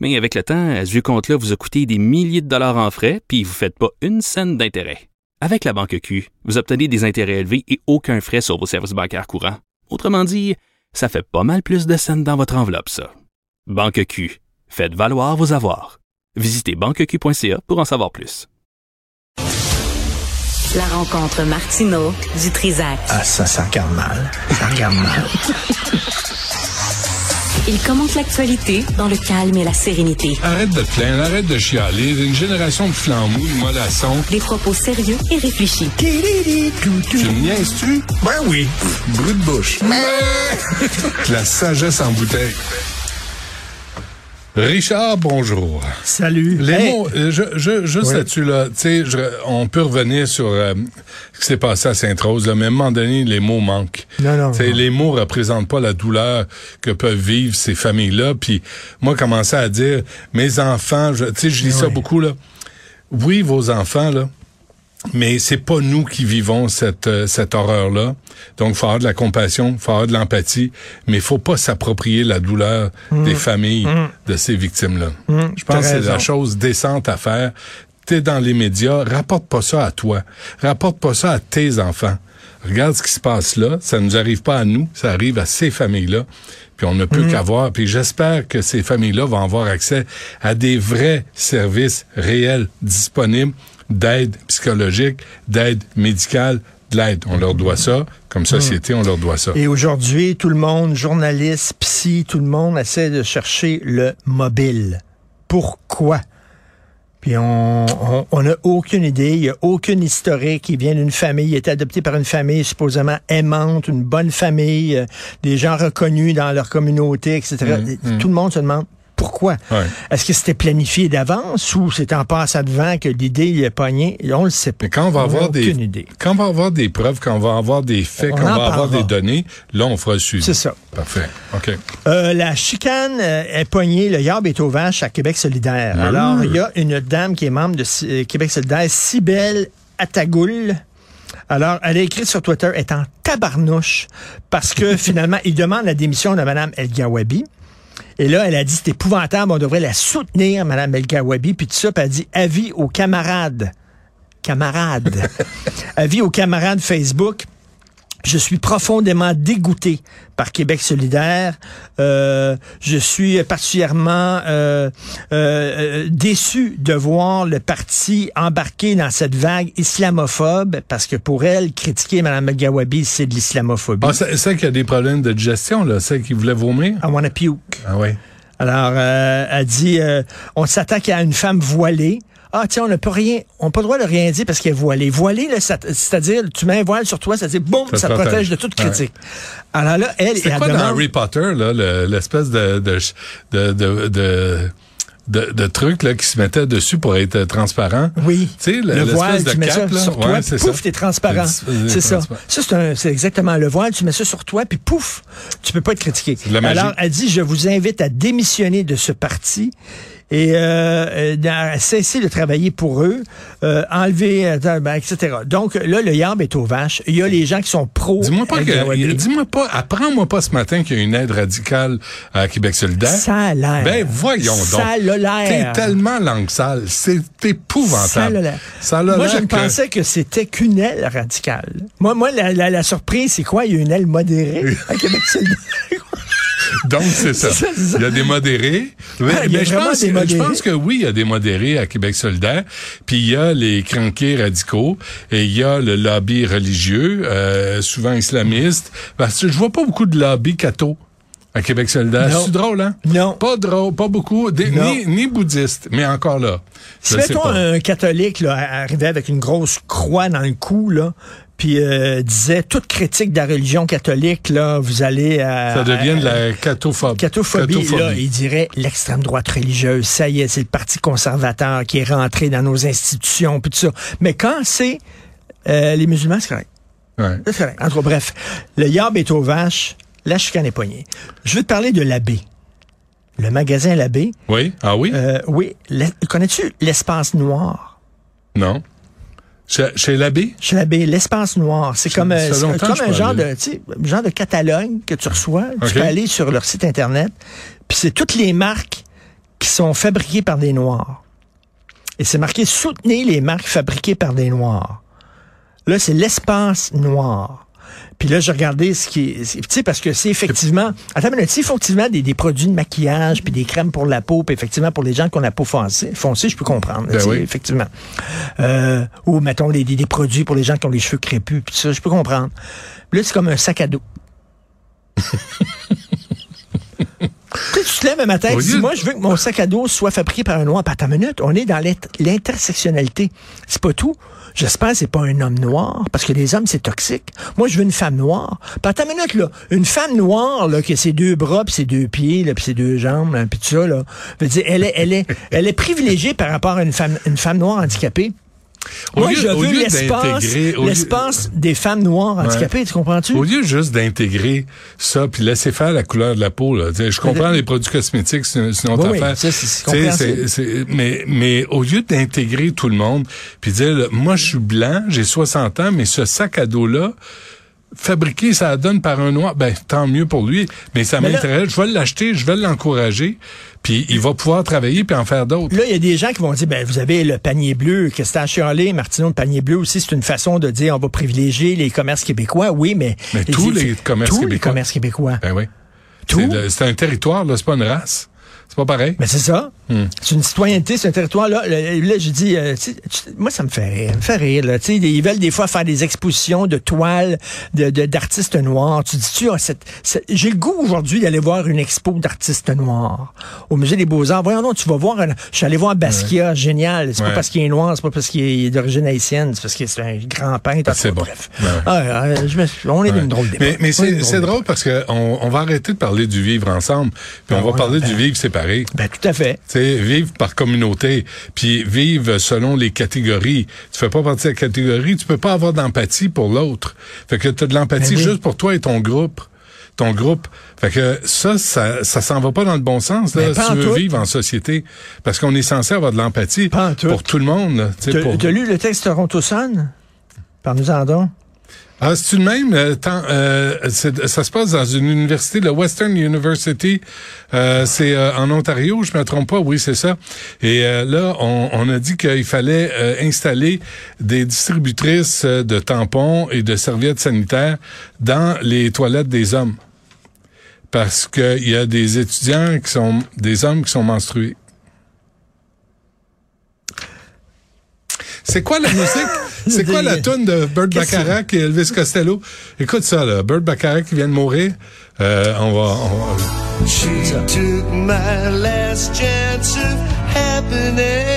Mais avec le temps, ce vieux compte-là vous a coûté des milliers de dollars en frais, puis vous ne faites pas une scène d'intérêt. Avec la Banque Q, vous obtenez des intérêts élevés et aucun frais sur vos services bancaires courants. Autrement dit, ça fait pas mal plus de scènes dans votre enveloppe, ça. Banque Q. Faites valoir vos avoirs. Visitez banqueq.ca pour en savoir plus. La rencontre Martino du Trizac. Ah, ça, ça regarde mal. Ça regarde mal. Il commente l'actualité dans le calme et la sérénité. Arrête de te plaindre, arrête de chialer. Une génération de flambous, de mollassons. Des propos sérieux et réfléchis. Tu me niaises-tu? Ben oui. Brut de bouche. La sagesse en bouteille. Richard, bonjour. Salut. Les Hey, mots, euh, je, je, juste Oui. là-dessus, là, tu sais, je- on peut revenir sur euh, ce qui s'est passé à Sainte-Rose, là, mais à un moment donné, les mots manquent. Non, non, non. Les mots représentent pas la douleur que peuvent vivre ces familles-là. Puis moi, commencer à dire, mes enfants, je- tu sais, je lis ça Oui. beaucoup, là. Oui, vos enfants, là, mais c'est pas nous qui vivons cette euh, cette horreur-là. Donc, faut avoir de la compassion, faut avoir de l'empathie, mais faut pas s'approprier la douleur des familles de ces victimes-là. Je pense que c'est la chose décente à faire. T'es dans les médias, rapporte pas ça à toi, rapporte pas ça à tes enfants. Regarde ce qui se passe là, ça nous arrive pas à nous, ça arrive à ces familles-là. Puis on ne peut qu'avoir, puis j'espère que ces familles-là vont avoir accès à des vrais services réels disponibles d'aide psychologique, d'aide médicale, de l'aide. On leur doit ça. Comme société, on leur doit ça. Et aujourd'hui, tout le monde, journalistes, psy, tout le monde essaie de chercher le mobile. Pourquoi? Puis on on- on n'a aucune idée, il n'y a aucune historique. Il vient d'une famille, il est adopté par une famille supposément aimante, une bonne famille, euh, des gens reconnus dans leur communauté, etc. Tout le monde se demande pourquoi? Ouais. Est-ce que c'était planifié d'avance ou c'est en passant devant que l'idée est pognée? On le sait pas. Mais quand on va avoir des, idée. quand on va avoir des preuves, quand on va avoir des faits, On quand on va avoir des données, là, on fera le suivi. C'est ça. Parfait. OK. Euh, la chicane euh, est poignée, le yard est aux vaches à Québec solidaire. Ah. Alors, il y a une dame qui est membre de euh, Québec solidaire, Cybelle Atagoul. Alors, elle a écrit sur Twitter, est en tabarnouche, parce que finalement, il demande la démission de Mme El Gawabi. Et là, elle a dit, c'est épouvantable, on devrait la soutenir, Mme El Gawabi, puis tout ça, puis elle a dit, avis aux camarades. Camarades. avis aux camarades Facebook. Je suis profondément dégoûté par Québec solidaire. Euh, je suis particulièrement euh, euh, euh, déçu de voir le parti embarqué dans cette vague islamophobe, parce que pour elle, critiquer Mme Gawabi, c'est de l'islamophobie. Ah, c'est qu'il y a des problèmes de digestion, là. C'est qui voulait vomir? I wanna puke. Ah oui. Alors, euh, elle dit, euh, on s'attaque à une femme voilée. Ah, tiens, on n'a pas rien, on n'a pas le droit de rien dire parce qu'elle est voilée. Voilée, ça- c'est-à-dire, tu mets un voile sur toi, c'est-à-dire, boum, Ça ça, te te protège protège. de toute Ouais. critique. Alors là, elle, elle quoi dans demande- Harry Potter, là, le- l'espèce de, de, de, de, de, de, de truc là, qui se mettait dessus pour être euh, transparent? Oui. Tu sais, le- voile, de tu mets ça là. sur toi, Ouais, puis c'est pouf, ça. t'es transparent. C'est- C'est ça. Ça, c'est c'est exactement le voile. Tu mets ça sur toi, puis pouf, tu peux pas être critiqué. Alors, elle dit, je vous invite à démissionner de ce parti et euh, euh, cesser de travailler pour eux, euh, enlever, euh, ben, etc. Donc, là, le yard est aux vaches. Il y a les gens qui sont pro. Dis-moi pas que, dis-moi pas, apprends-moi pas ce matin qu'il y a une aide radicale à Québec solidaire. Ça a l'air. Ben, voyons donc. Ça a T'es l'air. tellement langue sale. C'est Ça épouvantable. a l'air. Ça a Moi, l'air je ne que- pensais que c'était qu'une aile radicale. Moi, moi la, la- la surprise, c'est quoi? Il y a une aile modérée à Québec solidaire. Donc, c'est ça. Il y a des modérés. Mais, Ah, mais je, pense, des je modérés. pense que oui, il y a des modérés à Québec solidaire. Puis il y a les cranqués radicaux et il y a le lobby religieux, euh, souvent islamiste. Parce que je vois pas beaucoup de lobby catho à Québec solidaire. C'est drôle, hein? Non. Pas drôle, pas beaucoup. Des- ni, ni bouddhiste, mais encore là. Si mettons un catholique là, arrivait avec une grosse croix dans le cou, là, puis euh, disait toute critique de la religion catholique, là, vous allez à... Ça devient de la catophobie. Catophobie, là, il dirait l'extrême droite religieuse, ça y est, c'est le parti conservateur qui est rentré dans nos institutions, puis tout ça. Mais quand c'est euh, les musulmans, c'est correct. Ouais. C'est correct. En tout cas, bref, le yab est aux vaches, la chicane est poignée. Je veux te parler de l'abbé. Le magasin L'abbé. Oui? Ah oui? Euh, oui. Le- Connais-tu l'espace noir? non. Chez, l'abbé? Chez l'abbé, l'espace noir, c'est comme, un genre de, tu sais, genre de catalogue que tu reçois. Tu peux aller sur leur site internet, puis c'est toutes les marques qui sont fabriquées par des noirs. Et c'est marqué soutenez les marques fabriquées par des noirs. Là, c'est l'espace noir. Puis là, j'ai regardé ce qui est... Tu sais, parce que c'est effectivement... Attends une minute, c'est effectivement des, des produits de maquillage, puis des crèmes pour la peau, puis effectivement, pour les gens qui ont la peau foncée, foncée je peux comprendre. Ben oui. Effectivement. Euh, ou, mettons, des, des, des produits pour les gens qui ont les cheveux crépus, puis ça, je peux comprendre. Là, c'est comme un sac à dos. Tu sais, tu te lèves un matin, Au tu dis, lieu- moi, je veux que mon sac à dos soit fabriqué par un noir. Pas ta minute, on est dans l'int- l'intersectionnalité. C'est pas tout. J'espère que c'est pas un homme noir, parce que les hommes, c'est toxique. Moi, je veux une femme noire. Pas ta minute, là. Une femme noire, là, qui a ses deux bras, puis ses deux pieds, là, puis ses deux jambes, puis tout ça, là. Je veux dire, elle est, elle est, elle est privilégiée par rapport à une femme, une femme noire handicapée. Au Moi, lieu- je veux l'espace, des femmes noires handicapées, tu comprends-tu? Au lieu juste d'intégrer ça puis laisser faire la couleur de la peau, là. Je comprends les produits cosmétiques, c'est une, autre Oui, affaire. ça, mais, mais au lieu d'intégrer tout le monde puis dire, là, moi, je suis blanc, j'ai 60 ans, mais ce sac à dos-là, fabriqué, ça la donne par un noir, ben tant mieux pour lui. Mais ça là- m'intéresse, je vais l'acheter, je vais l'encourager, puis il va pouvoir travailler puis en faire d'autres. Là, il y a des gens qui vont dire, ben, vous avez le panier bleu, que c'est à chialer, Martineau, le panier bleu aussi, c'est une façon de dire, on va privilégier les commerces québécois. Oui, mais... Mais tous les commerces tous les commerces québécois. Ben oui. Tout? C'est un territoire, là, c'est pas une race. C'est pas pareil. Mais c'est ça. Hmm. C'est une citoyenneté, c'est un territoire. Là, là, là, je dis, euh, tu sais, tu- moi, ça me fait rire. Ça me fait rire. Là. Tu sais, Ils veulent des fois faire des expositions de toiles de, de- d'artistes noirs. Tu dis, tu cette- j'ai le goût aujourd'hui d'aller voir une expo d'artistes noirs au Musée des Beaux-Arts. Voyons donc, tu vas voir, un- je suis allé voir Basquiat, génial. C'est Ouais. pas parce qu'il est noir, c'est pas parce qu'il est d'origine haïtienne, c'est parce que c'est un grand peintre. Ah, c'est bon. Bref. Ouais. Ah, je me- on est dans une drôle d'époque. Mais, est c'est drôle parce que on, on va arrêter de parler du vivre ensemble, puis on va ouais, parler ben- du vivre séparé. Ben, tout à fait. Sais, vivre par communauté, puis vivre selon les catégories. Tu fais pas partie de la catégorie, tu peux pas avoir d'empathie pour l'autre. Fait que tu as de l'empathie Ben oui. juste pour toi et ton groupe. Ton groupe. Fait que ça, ça, ça s'en va pas dans le bon sens, là, Ben, si tu veux tout. vivre en société. Parce qu'on est censé avoir de l'empathie tout. pour tout le monde. tu pour- t'as lu le texte Toronto Sun? Parle-nous-en donc. Ah, c'est le même? euh, tant- euh, ça se passe dans une université, le Western University. Euh, c'est euh, en Ontario, je me trompe pas. Oui, c'est ça. Et euh, là, on, on a dit qu'il fallait euh, installer des distributrices de tampons et de serviettes sanitaires dans les toilettes des hommes, parce qu'il y a des étudiants qui sont des hommes qui sont menstrués. C'est quoi la musique? C'est quoi la tune de Burt Bacharach et Elvis Costello? Écoute ça, là. Burt Bacharach qui vient de mourir. Euh, on va... on va- She took my last chance of happiness.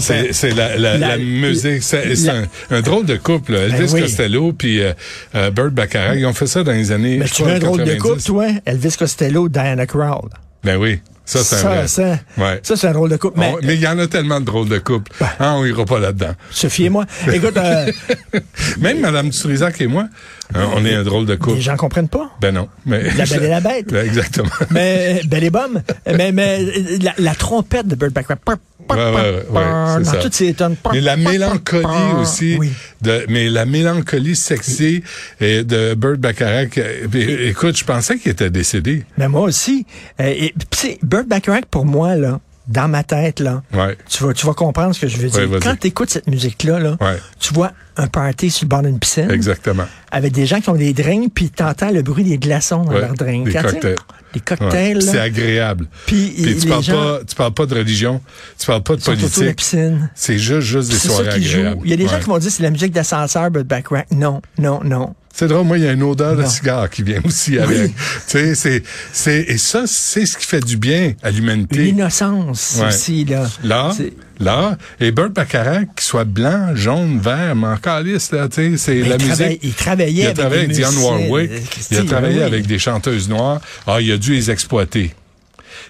La C'est, c'est la, la, La- la musique. C'est, un, un drôle de couple, là. Elvis Ben oui. Costello puis euh, euh, Burt Bacharach. Ils ont fait ça dans les années. Mais tu veux un drôle de 90. couple, toi? Elvis Costello, Diana Crowd. Ben oui. Ça, c'est un ça, Ouais. ça, un drôle de couple. Mais, il y en a tellement de drôles de couples. Ah, on ira pas là-dedans. Sophie et moi, écoute, euh, Même Mme Dutrisac et moi, hein, on est un drôle de couple. les gens comprennent pas. Ben non. Mais La Belle et la Bête. Ben, Exactement. Mais, belle et bonne. Mais, mais la, la trompette de Burt Bacharach. Ouais, ouais, ouais, ouais, c'est dans ça. toutes ces tonnes. Mais la mélancolie aussi, Oui. de, mais la mélancolie sexy de Burt Bacharach. euh, Écoute, je pensais qu'il était décédé. Mais moi aussi. Euh, et, Burt Bacharach, pour moi, là, dans ma tête, là, Ouais. tu vas, tu vas comprendre ce que je veux dire. Quand tu écoutes cette musique-là, là, Ouais. tu vois un party sur le bord d'une piscine Exactement. avec des gens qui ont des drinks, puis tu entends le bruit des glaçons dans leurs drinks. des Quand, cocktails. Des cocktails. C'est agréable. Puis, Puis tu les parles gens pas, tu parles pas de religion, tu parles pas de politique. piscine. C'est juste, juste des soirées agréables. Il y a des gens qui vont dire c'est la musique d'ascenseur, but background. Non, non, non. C'est drôle, moi, il y a une odeur de cigare qui vient aussi avec. Tu sais, c'est, c'est, et ça, c'est ce qui fait du bien à l'humanité. L'innocence Ouais. aussi, là. Là, là, et Burt Bacharach, qu'il soit blanc, jaune, vert, mais encore lisse, là, tu sais, c'est la il travaille- musique. il travaillait il a avec travaillé des avec Dionne Warwick. euh, Il a travaillé oui. avec des chanteuses noires. Ah, il a dû les exploiter.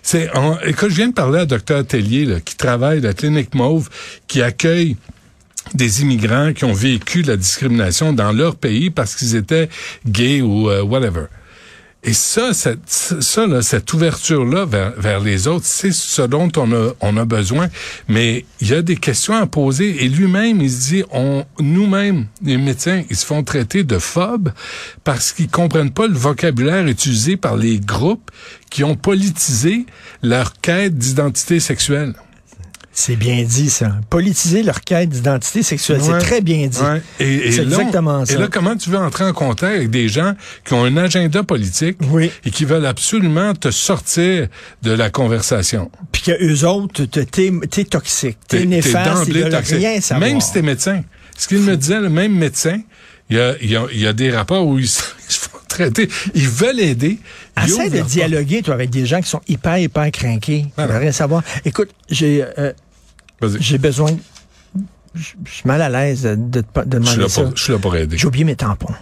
C'est, écoute, je viens de parler à Dr. Tellier, là, qui travaille à la clinique Mauve, qui accueille des immigrants qui ont vécu la discrimination dans leur pays parce qu'ils étaient gays ou euh, whatever. Et ça, cette, ça, là, cette ouverture-là vers, vers les autres, c'est ce dont on a, on a besoin. Mais il y a des questions à poser. Et lui-même, il se dit, on, nous-mêmes, les médecins, ils se font traiter de phobes parce qu'ils comprennent pas le vocabulaire utilisé par les groupes qui ont politisé leur quête d'identité sexuelle. C'est bien dit, ça. Politiser leur quête d'identité sexuelle. Ouais. C'est très bien dit. Ouais. Et, et C'est exactement ça. Et là, comment tu veux entrer en contact avec des gens qui ont un agenda politique Oui. et qui veulent absolument te sortir de la conversation? Puis que eux autres, te- t'es toxique, t'es néfaste, ils veulent rien savoir. Même si t'es médecin. Ce qu'il me disait, le même médecin, il y a, il y a, il y a des rapports où ils ils se font traiter. Ils veulent aider. Essaie de dialoguer, toi, avec des gens qui sont hyper, hyper craqués. Ah non. rien savoir. Écoute, j'ai euh, j'ai besoin... Je suis mal à l'aise de, de, Je suis demander là ça. pour, je suis là pour aider. J'ai oublié mes tampons.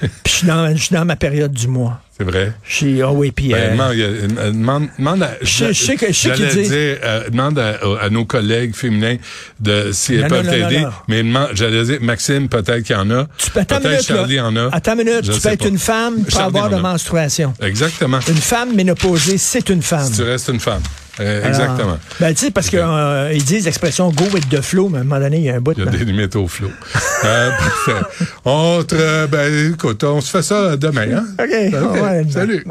Puis je suis dans, je suis dans ma période du mois. C'est vrai? Je suis, ah oui, puis... Ben, euh, demande, euh, demande, à, Je- je sais que- je sais qu'il dit- dire, euh, demande à, à nos collègues féminins de si elles peuvent t'aider. Mais j'allais dire, Maxime, peut-être qu'il y en a. tu peux, attends une peut-être minute, là. Charlie en a. Attends une minute, Je tu peux être pas. une femme pour Charlie avoir de menstruation. Exactement. Une femme ménopausée, c'est une femme. Si tu restes une femme. Euh, Alors, exactement. Ben, tu sais, parce que euh, disent l'expression go with the flow, mais à un moment donné, il y a un bout Il y a de... des limites au flot. euh, parfait. On te, ben, écoute, on se fait ça demain, hein? OK. Ouais, Salut.